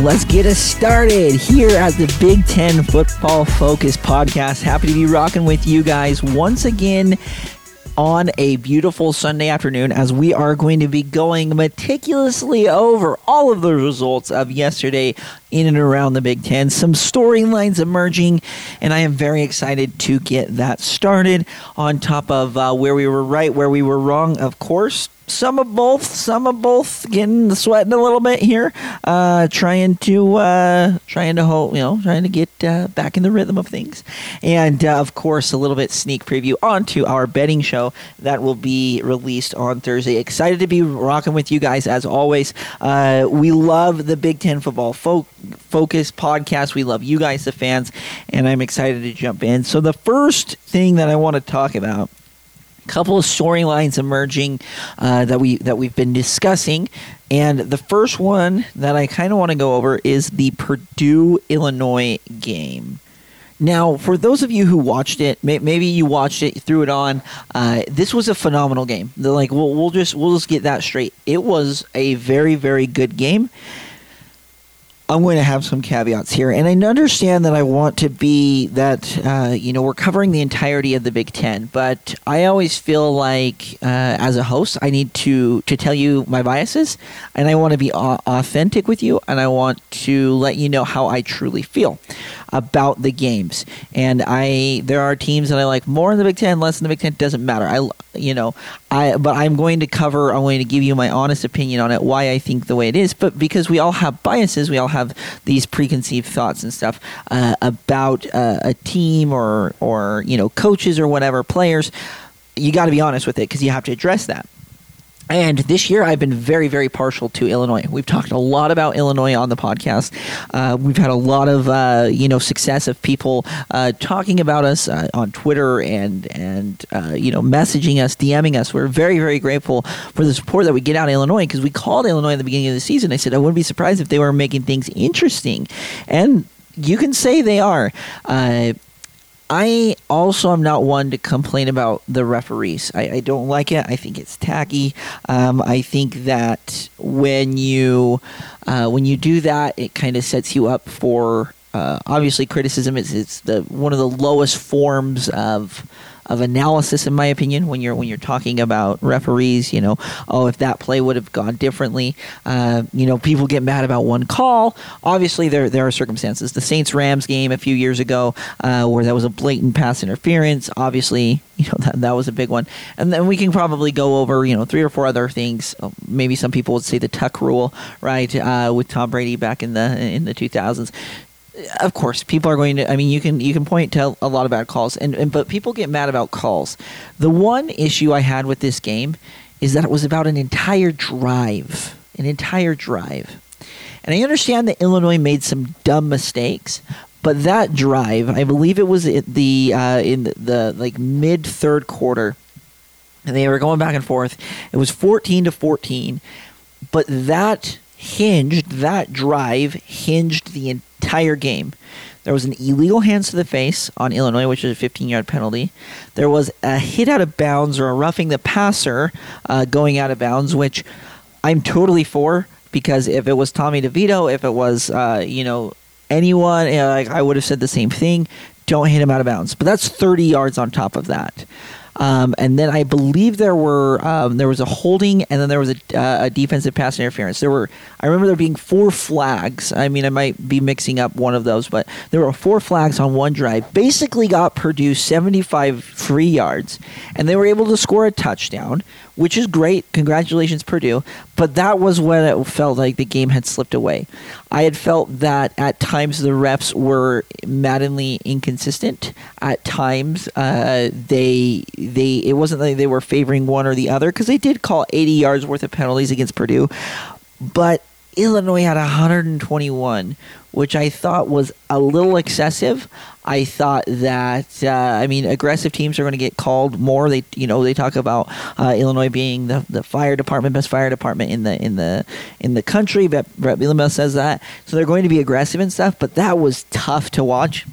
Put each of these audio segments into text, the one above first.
let's get us started here at the Big Ten Football Focus podcast. Happy to be rocking with you guys once again on a beautiful Sunday afternoon as we are going to be going meticulously over all of the results of yesterday in and around the Big Ten. Some storylines emerging, and I am very excited to get that started on top of uh, where we were right, where we were wrong, of course some of both, some of both getting the sweating a little bit here, uh, trying to uh, trying to hold, you know, trying to get uh, back in the rhythm of things, and uh, of course a little bit sneak preview onto our betting show that will be released on Thursday. Excited to be rocking with you guys as always. Uh, we love the Big Ten football fo- focus podcast. We love you guys, the fans, and I'm excited to jump in. So the first thing that I want to talk about couple of storylines emerging uh, that we that we've been discussing, and the first one that I kind of want to go over is the Purdue Illinois game. Now, for those of you who watched it, maybe you watched it, threw it on. Uh, this was a phenomenal game. They're like, we'll, we'll just we'll just get that straight. It was a very very good game. I'm going to have some caveats here, and I understand that I want to be that uh, you know we're covering the entirety of the Big Ten, but I always feel like uh, as a host I need to to tell you my biases, and I want to be authentic with you, and I want to let you know how I truly feel about the games. And I there are teams that I like more in the Big Ten, less in the Big Ten. Doesn't matter. I you know I but I'm going to cover. I'm going to give you my honest opinion on it. Why I think the way it is, but because we all have biases, we all have these preconceived thoughts and stuff uh, about uh, a team or or you know coaches or whatever players. You got to be honest with it because you have to address that. And this year, I've been very, very partial to Illinois. We've talked a lot about Illinois on the podcast. Uh, we've had a lot of, uh, you know, success of people uh, talking about us uh, on Twitter and and uh, you know messaging us, DMing us. We're very, very grateful for the support that we get out of Illinois because we called Illinois at the beginning of the season. I said I wouldn't be surprised if they were making things interesting, and you can say they are. Uh, I also am not one to complain about the referees. I, I don't like it. I think it's tacky. Um, I think that when you uh, when you do that, it kind of sets you up for uh, obviously criticism. It's it's the one of the lowest forms of of analysis, in my opinion, when you're when you're talking about referees. You know, oh, if that play would have gone differently. Uh, you know, people get mad about one call. Obviously, there there are circumstances. The Saints Rams game a few years ago, uh, where that was a blatant pass interference. Obviously, you know that that was a big one. And then we can probably go over you know three or four other things. Maybe some people would say the Tuck rule, right, uh, with Tom Brady back in the in the 2000s of course, people are going to. I mean, you can you can point to a lot of bad calls, and, and but people get mad about calls. The one issue I had with this game is that it was about an entire drive, an entire drive, and I understand that Illinois made some dumb mistakes, but that drive, I believe it was at the uh, in the, the like mid third quarter, and they were going back and forth. It was fourteen to fourteen, but that hinged that drive hinged the entire game. There was an illegal hands to the face on Illinois, which is a 15 yard penalty. There was a hit out of bounds or a roughing the passer uh, going out of bounds, which I'm totally for because if it was Tommy DeVito, if it was, uh, you know, anyone, know, like I would have said the same thing. Don't hit him out of bounds. But that's 30 yards on top of that. Um, and then I believe there were um, there was a holding, and then there was a, uh, a, defensive pass interference. There were I remember there being four flags. I mean, I might be mixing up one of those, but there were four flags on one drive. Basically, got Purdue 75 free yards, and they were able to score a touchdown, which is great. Congratulations, Purdue. But that was when it felt like the game had slipped away. I had felt that at times the refs were maddeningly inconsistent. At times, uh, they they it wasn't like they were favoring one or the other because they did call 80 yards worth of penalties against Purdue, but Illinois had 121, which I thought was a little excessive. I thought that uh, I mean aggressive teams are going to get called more. They you know they talk about uh, Illinois being the, the fire department best fire department in the in the in the country. Bret Bielema says that, so they're going to be aggressive and stuff. But that was tough to watch.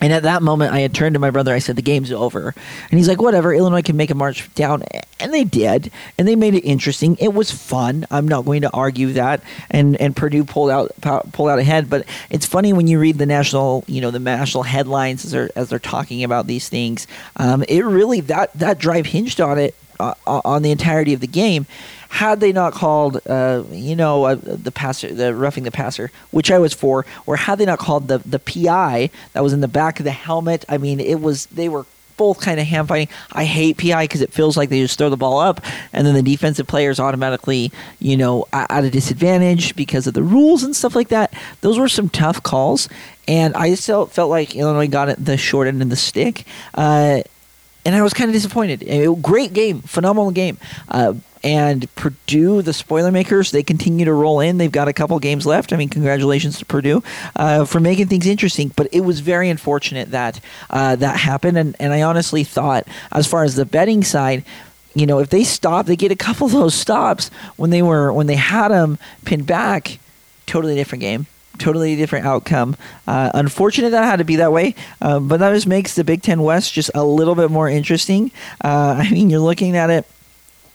And at that moment, I had turned to my brother. I said, "The game's over," and he's like, "Whatever. Illinois can make a march down," and they did, and they made it interesting. It was fun. I'm not going to argue that. And and Purdue pulled out pulled out ahead. But it's funny when you read the national, you know, the national headlines as they're as they're talking about these things. Um, it really that that drive hinged on it uh, on the entirety of the game had they not called, uh, you know, uh, the passer, the roughing the passer, which I was for, or had they not called the the PI that was in the back of the helmet, I mean, it was they were both kind of hand fighting. I hate PI because it feels like they just throw the ball up, and then the defensive players automatically, you know, at a disadvantage because of the rules and stuff like that. Those were some tough calls, and I still felt like Illinois got it the short end of the stick. Uh, and I was kind of disappointed. great game, phenomenal game. Uh, and Purdue, the Spoilermakers, they continue to roll in. They've got a couple games left. I mean, congratulations to Purdue uh, for making things interesting. But it was very unfortunate that uh, that happened. And, and I honestly thought, as far as the betting side, you know, if they stop, they get a couple of those stops when they were when they had them pinned back. Totally different game totally different outcome. Uh, unfortunate that had to be that way, uh, but that just makes the Big Ten West just a little bit more interesting. Uh, I mean, you're looking at it.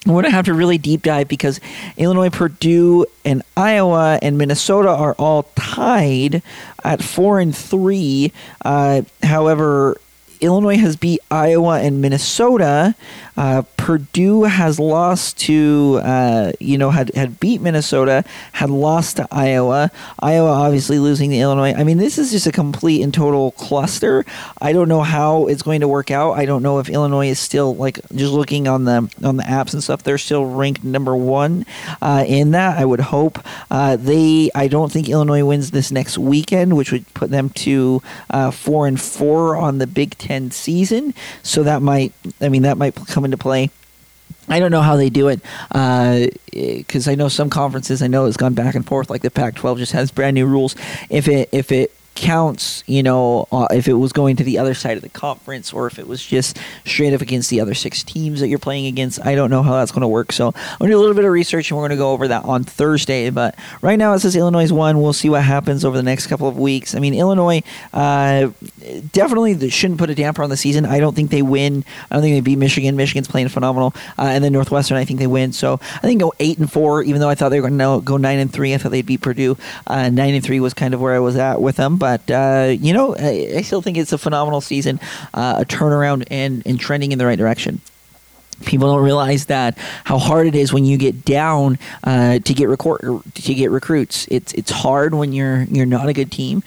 We're going to have to really deep dive because Illinois, Purdue, and Iowa and Minnesota are all tied at four and three. Uh, however, Illinois has beat Iowa and Minnesota. Uh, Purdue has lost to, uh, you know, had, had beat Minnesota, had lost to Iowa. Iowa obviously losing to Illinois. I mean, this is just a complete and total cluster. I don't know how it's going to work out. I don't know if Illinois is still like just looking on the on the apps and stuff. They're still ranked number one uh, in that. I would hope uh, they. I don't think Illinois wins this next weekend, which would put them to uh, four and four on the Big Ten season. So that might. I mean, that might come into play. I don't know how they do it because uh, I know some conferences. I know it's gone back and forth. Like the Pac-12 just has brand new rules. If it if it counts, you know, uh, if it was going to the other side of the conference or if it was just straight up against the other six teams that you're playing against. I don't know how that's going to work. So I'm going to do a little bit of research and we're going to go over that on Thursday. But right now it says Illinois won. We'll see what happens over the next couple of weeks. I mean, Illinois uh, definitely shouldn't put a damper on the season. I don't think they win. I don't think they beat Michigan. Michigan's playing phenomenal. Uh, and then Northwestern, I think they win. So I think go eight and four, even though I thought they were going to go nine and three. I thought they'd beat Purdue. Uh, nine and three was kind of where I was at with them. But uh, you know, I, still think it's a phenomenal season, uh, a turnaround, and, and trending in the right direction people don't realize that how hard it is when you get down uh, to get record to get recruits. It's it's hard when you're you're not a good team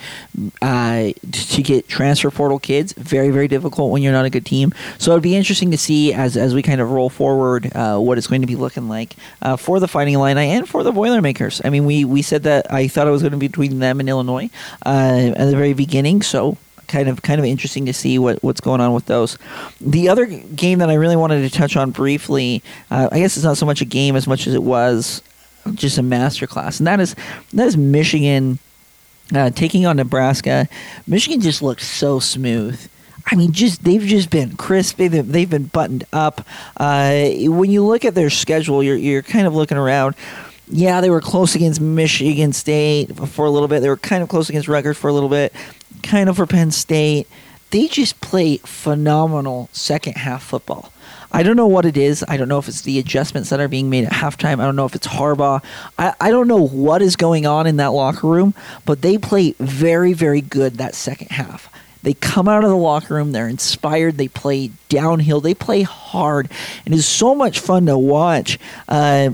uh, to get transfer portal kids. Very very difficult when you're not a good team. So it'd be interesting to see as as we kind of roll forward uh, what it's going to be looking like uh, for the Fighting Illini and for the Boilermakers. I mean, we we said that I thought it was going to be between them and Illinois uh, at the very beginning. So kind of kind of interesting to see what, what's going on with those. The other game that I really wanted to touch on briefly, uh, I guess it's not so much a game as much as it was just a masterclass, and that is that is Michigan uh, taking on Nebraska. Michigan just looked so smooth. I mean, just they've just been crisp. They've, they've been buttoned up. Uh, when you look at their schedule, you're you're kind of looking around. Yeah, they were close against Michigan State for a little bit. They were kind of close against Rutgers for a little bit kind of for Penn State. They just play phenomenal second half football. I don't know what it is. I don't know if it's the adjustments that are being made at halftime. I don't know if it's Harbaugh. I, I don't know what is going on in that locker room, but they play very, very good that second half. They come out of the locker room, they're inspired, they play downhill, they play hard, and it's so much fun to watch. Uh,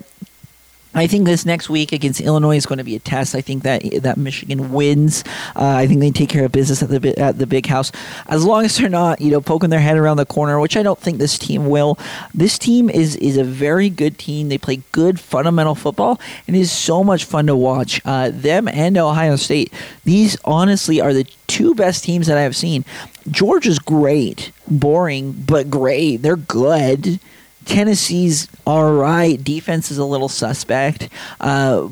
I think this next week against Illinois is going to be a test. I think that that Michigan wins. Uh, I think they take care of business at the at the big house, as long as they're not you know poking their head around the corner, which I don't think this team will. This team is is a very good team. They play good fundamental football, and it is so much fun to watch. Uh, them and Ohio State. These honestly are the two best teams that I have seen. Georgia's great, boring but great. They're good. Tennessee's all right. Defense is a little suspect. Uh,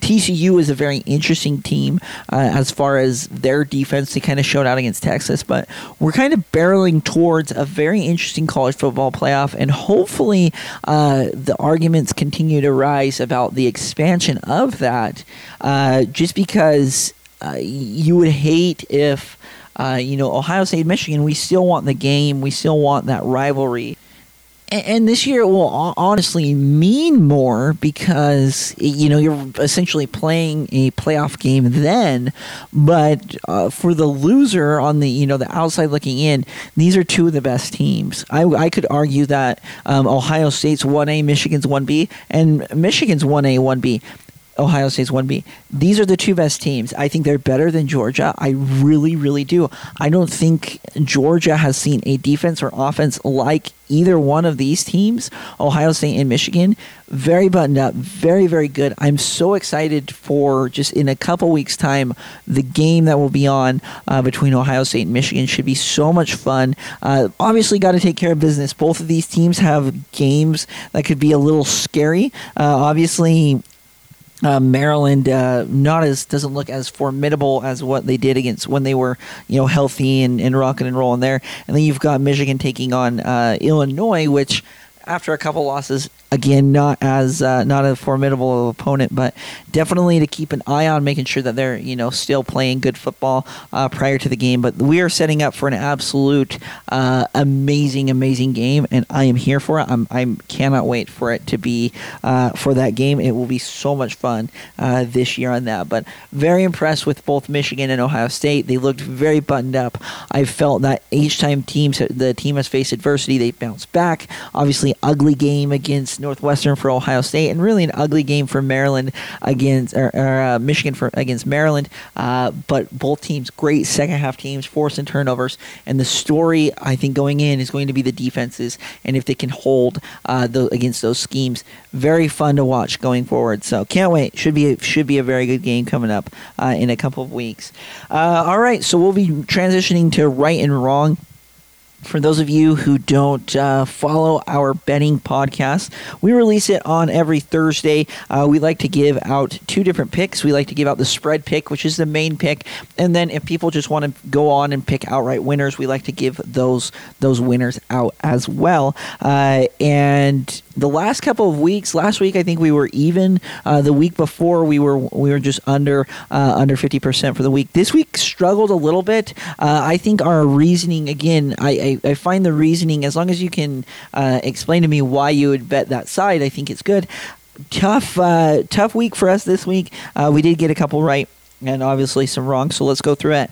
TCU is a very interesting team uh, as far as their defense. They kind of showed out against Texas, but we're kind of barreling towards a very interesting college football playoff, and hopefully uh, the arguments continue to rise about the expansion of that. Uh, just because uh, you would hate if uh, you know, Ohio State, Michigan, we still want the game. We still want that rivalry and this year it will honestly mean more because you know you're essentially playing a playoff game then but uh, for the loser on the you know the outside looking in these are two of the best teams. I, I could argue that um, ohio state's 1a michigan's 1b and michigan's 1a 1b Ohio State's 1B. These are the two best teams. I think they're better than Georgia. I really, really do. I don't think Georgia has seen a defense or offense like either one of these teams, Ohio State and Michigan. Very buttoned up, very, very good. I'm so excited for just in a couple weeks' time, the game that will be on uh, between Ohio State and Michigan should be so much fun. Uh, obviously, got to take care of business. Both of these teams have games that could be a little scary. Uh, obviously, uh, Maryland uh, not as doesn't look as formidable as what they did against when they were you know healthy and, and rocking and rolling there, and then you've got Michigan taking on uh, Illinois, which after a couple losses again, not as uh, not a formidable opponent, but definitely to keep an eye on, making sure that they're you know still playing good football uh, prior to the game. But we are setting up for an absolute uh, amazing, amazing game, and I am here for it. I'm I cannot wait for it to be uh, for that game. It will be so much fun uh, this year on that. But very impressed with both Michigan and Ohio State. They looked very buttoned up. I felt that each time teams the team has faced adversity, they bounce back. Obviously, ugly game against Northwestern for Ohio State, and really an ugly game for Maryland against or, or uh, Michigan for against Maryland. Uh, but both teams, great second half teams, forcing turnovers, and the story I think going in is going to be the defenses and if they can hold uh, the, against those schemes. Very fun to watch going forward. So can't wait. Should be should be a very good game coming up uh, in a couple of weeks. Uh, all right, so we'll be transitioning to right and wrong for those of you who don't uh, follow our betting podcast, we release it on every Thursday. Uh, we like to give out two different picks. We like to give out the spread pick, which is the main pick, and then if people just want to go on and pick outright winners, we like to give those those winners out as well. Uh, and the last couple of weeks, last week I think we were even. Uh, the week before we were we were just under uh, under fifty percent for the week. This week struggled a little bit. Uh, I think our reasoning again. I, I, I find the reasoning as long as you can uh, explain to me why you would bet that side. I think it's good. Tough uh, tough week for us this week. Uh, we did get a couple right and obviously some wrong. So let's go through it.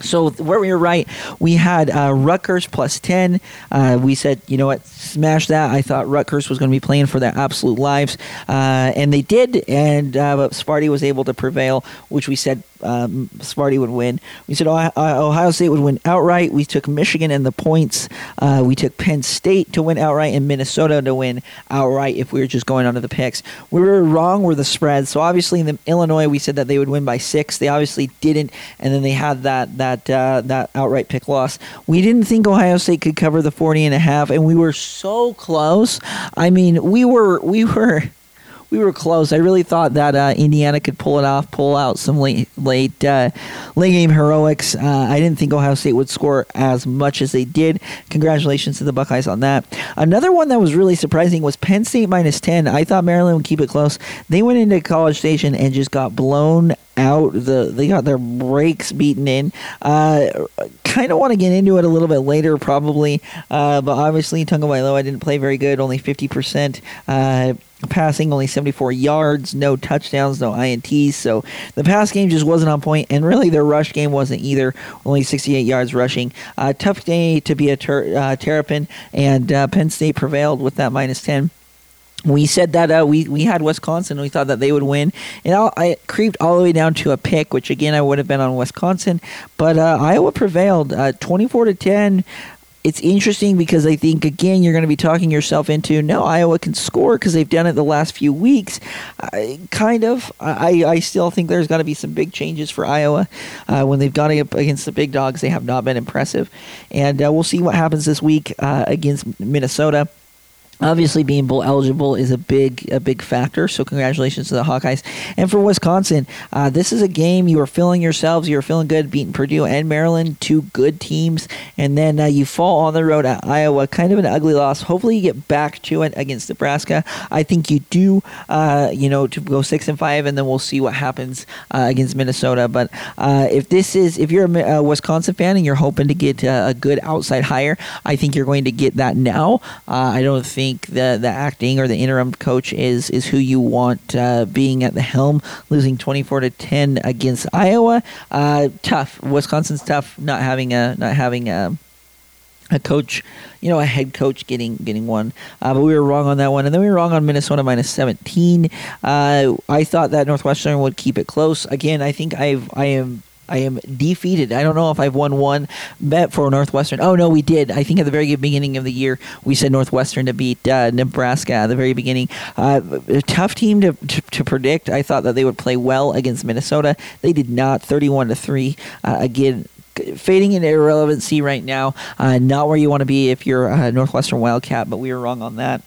So where we were right, we had uh, Rutgers plus ten. Uh, we said, you know what, smash that. I thought Rutgers was going to be playing for their absolute lives, uh, and they did. And uh, Sparty was able to prevail, which we said um, Sparty would win. We said Ohio State would win outright. We took Michigan and the points. Uh, we took Penn State to win outright and Minnesota to win outright. If we were just going onto the picks, we were wrong. with the spreads. So obviously in the Illinois, we said that they would win by six. They obviously didn't, and then they had that that uh, that outright pick loss. We didn't think Ohio State could cover the 40 and a half, and we were so close. I mean, we were we were we were close. I really thought that uh, Indiana could pull it off, pull out some late late uh, late game heroics. Uh, I didn't think Ohio State would score as much as they did. Congratulations to the Buckeyes on that. Another one that was really surprising was Penn State minus ten. I thought Maryland would keep it close. They went into College Station and just got blown out. The they got their brakes beaten in. Uh, kind of want to get into it a little bit later, probably. Uh, but obviously, Tagovailoa didn't play very good. Only fifty percent. Uh, passing only 74 yards, no touchdowns, no INTs. So the pass game just wasn't on point, and really their rush game wasn't either. Only 68 yards rushing. Uh, tough day to be a ter- uh, Terrapin, and uh, Penn State prevailed with that minus 10 we said that uh, we we had Wisconsin. We thought that they would win, and I, I, creeped all the way down to a pick, which again I would have been on Wisconsin, but uh, Iowa prevailed, uh, twenty four to ten. It's interesting because I think again you're going to be talking yourself into no Iowa can score because they've done it the last few weeks. kind of, I, I still think there's got to be some big changes for Iowa uh, when they've gone up against the big dogs. They have not been impressive, and uh, we'll see what happens this week uh, against Minnesota. Obviously, being bowl eligible is a big a big factor. So, congratulations to the Hawkeyes. And for Wisconsin, uh, this is a game you are feeling yourselves. You are feeling good, beating Purdue and Maryland, two good teams, and then uh, you fall on the road at Iowa. Kind of an ugly loss. Hopefully, you get back to it against Nebraska. I think you do. Uh, you know, to go six and five, and then we'll see what happens uh, against Minnesota. But uh, if this is if you're a, a, Wisconsin fan and you're hoping to get uh, a good outside hire, I think you're going to get that now. I don't think think the the acting or the interim coach is is who you want uh, being at the helm. Losing twenty four to ten against Iowa, uh, tough. Wisconsin's tough. Not having a not having a a coach, you know, a head coach getting getting one. Uh, but we were wrong on that one, and then we were wrong on Minnesota minus seventeen. Uh, I thought that Northwestern would keep it close. Again, I think I've I am I am defeated. I don't know if I've won one bet for Northwestern. Oh no, we did. I think at the very beginning of the year we said Northwestern to beat uh, Nebraska at the very beginning. Uh, a tough team to, to, to predict. I thought that they would play well against Minnesota. They did not. Thirty-one to three. Uh, again, fading into irrelevancy right now. Uh, not where you want to be if you're a Northwestern Wildcat, but we were wrong on that.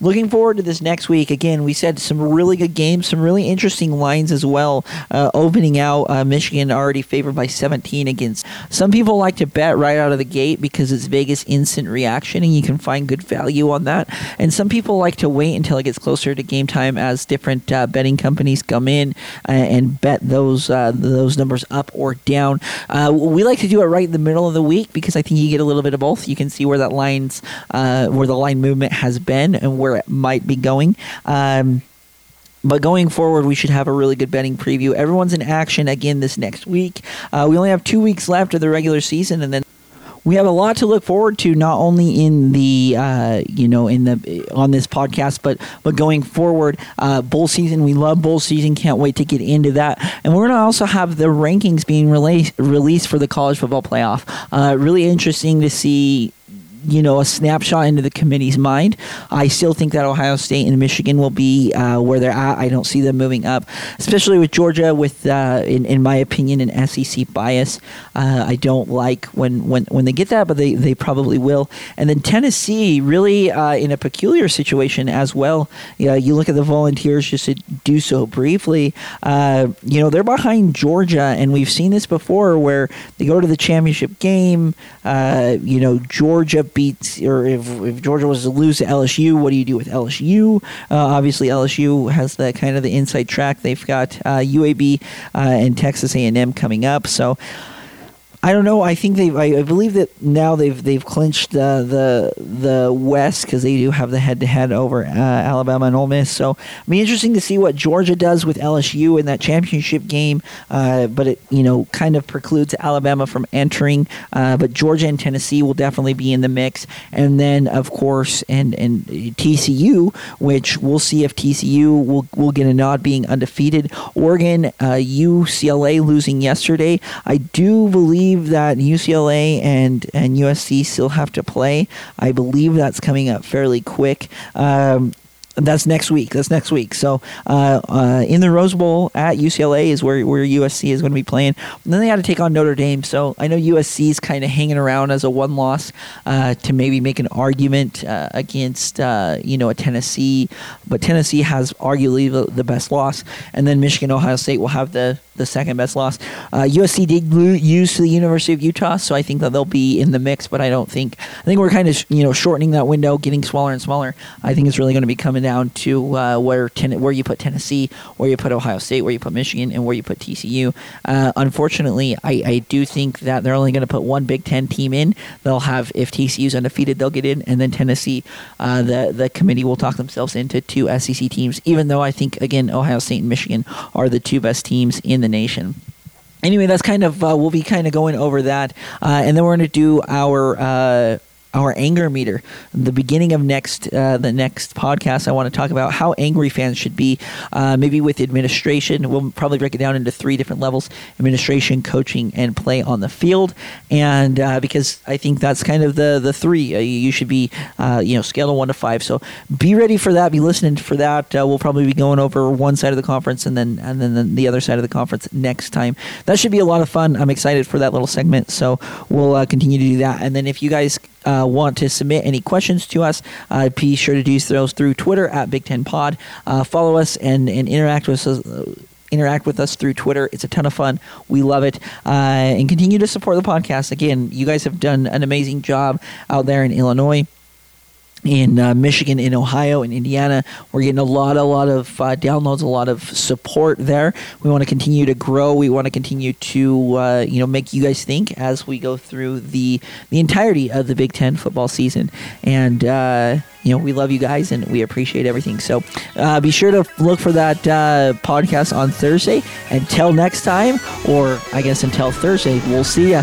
Looking forward to this next week. Again, we said some really good games, some really interesting lines as well. Uh, opening out, uh, Michigan already favored by 17 against. Some people like to bet right out of the gate because it's Vegas instant reaction, and you can find good value on that. And some people like to wait until it gets closer to game time as different uh, betting companies come in uh, and bet those uh, those numbers up or down. Uh, we like to do it right in the middle of the week because I think you get a little bit of both. You can see where that lines uh, where the line movement has been and where it might be going. Um, but going forward, we should have a really good betting preview. Everyone's in action again this next week. Uh, we only have two weeks left of the regular season, and then we have a lot to look forward to not only in the uh, you know in the on this podcast but but going forward uh, bowl season. We love bowl season. Can't wait to get into that. And we're going to also have the rankings being released released for the college football playoff. Uh, really interesting to see you know a snapshot into the committee's mind. I still think that Ohio State and Michigan will be uh, where they're at. I don't see them moving up, especially with Georgia. With uh, in, in my opinion, an SEC bias. Uh, I don't like when, when when they get that, but they, they probably will. And then Tennessee, really uh, in a peculiar situation as well. Yeah, you look at the Volunteers just to do so briefly. Uh, you know they're behind Georgia, and we've seen this before where they go to the championship game. Uh, you know Georgia beats, or if, if Georgia was to lose to LSU, what do you do with LSU? Uh, obviously, LSU has the kind of the inside track. They've got uh, UAB uh, and Texas A&M coming up, so. I don't know. I think they. I, I believe that now they've they've clinched uh, the the West because they do have the head to head over uh, Alabama and Ole Miss. So it'll be interesting to see what Georgia does with LSU in that championship game. Uh, but it you know kind of precludes Alabama from entering. Uh, but Georgia and Tennessee will definitely be in the mix. And then of course and and TCU, which we'll see if TCU will will get a nod being undefeated. Oregon, UCLA uh, losing yesterday. I do believe believe that UCLA and and USC still have to play. I believe that's coming up fairly quick. Um, that's next week. That's next week. So uh, uh, in the Rose Bowl at UCLA is where, where USC is going to be playing. And then they had to take on Notre Dame. So I know USC is kind of hanging around as a one loss uh, to maybe make an argument uh, against uh, you know a Tennessee, but Tennessee has arguably the, the, best loss. And then Michigan, Ohio State will have the the second best loss. USC uh, did lose to the University of Utah, so I think that they'll be in the mix. But I don't think I think we're kind of you know shortening that window, getting smaller and smaller. I think it's really going to be coming down to uh, where ten- where you put Tennessee, where you put Ohio State, where you put Michigan, and where you put TCU. Uh, unfortunately, I, I do think that they're only going to put one Big Ten team in. They'll have if TCU's undefeated, they'll get in, and then Tennessee, uh, the the committee will talk themselves into two SEC teams. Even though I think again Ohio State and Michigan are the two best teams in the nation. Anyway, that's kind of uh, we'll be kind of going over that, uh, and then we're going to do our uh, our anger meter. The beginning of next uh, the next podcast, I want to talk about how angry fans should be, uh, maybe with administration. We'll probably break it down into three different levels: administration, coaching, and play on the field. And uh, because I think that's kind of the the three uh, you should be, uh, you know, scale of one to five. So be ready for that. Be listening for that. Uh, we'll probably be going over one side of the conference and then and then the other side of the conference next time. That should be a lot of fun. I'm excited for that little segment. So we'll continue to do that. And then if you guys uh, want to submit any questions to us, uh, be sure to do those through Twitter at Big Ten Pod. Uh, follow us and, and interact with us interact with us through Twitter. It's a ton of fun. We love it. Uh, and continue to support the podcast. Again, you guys have done an amazing job out there in Illinois in uh, Michigan, in Ohio, in Indiana. We're getting a lot, a lot of uh, downloads, a lot of support there. We want to continue to grow. We want to continue to, uh, you know, make you guys think as we go through the the entirety of the Big Ten football season. And uh, you know, we love you guys and we appreciate everything. So uh, be sure to look for that uh, podcast on Thursday. Until next time, or I guess until Thursday, we'll see ya.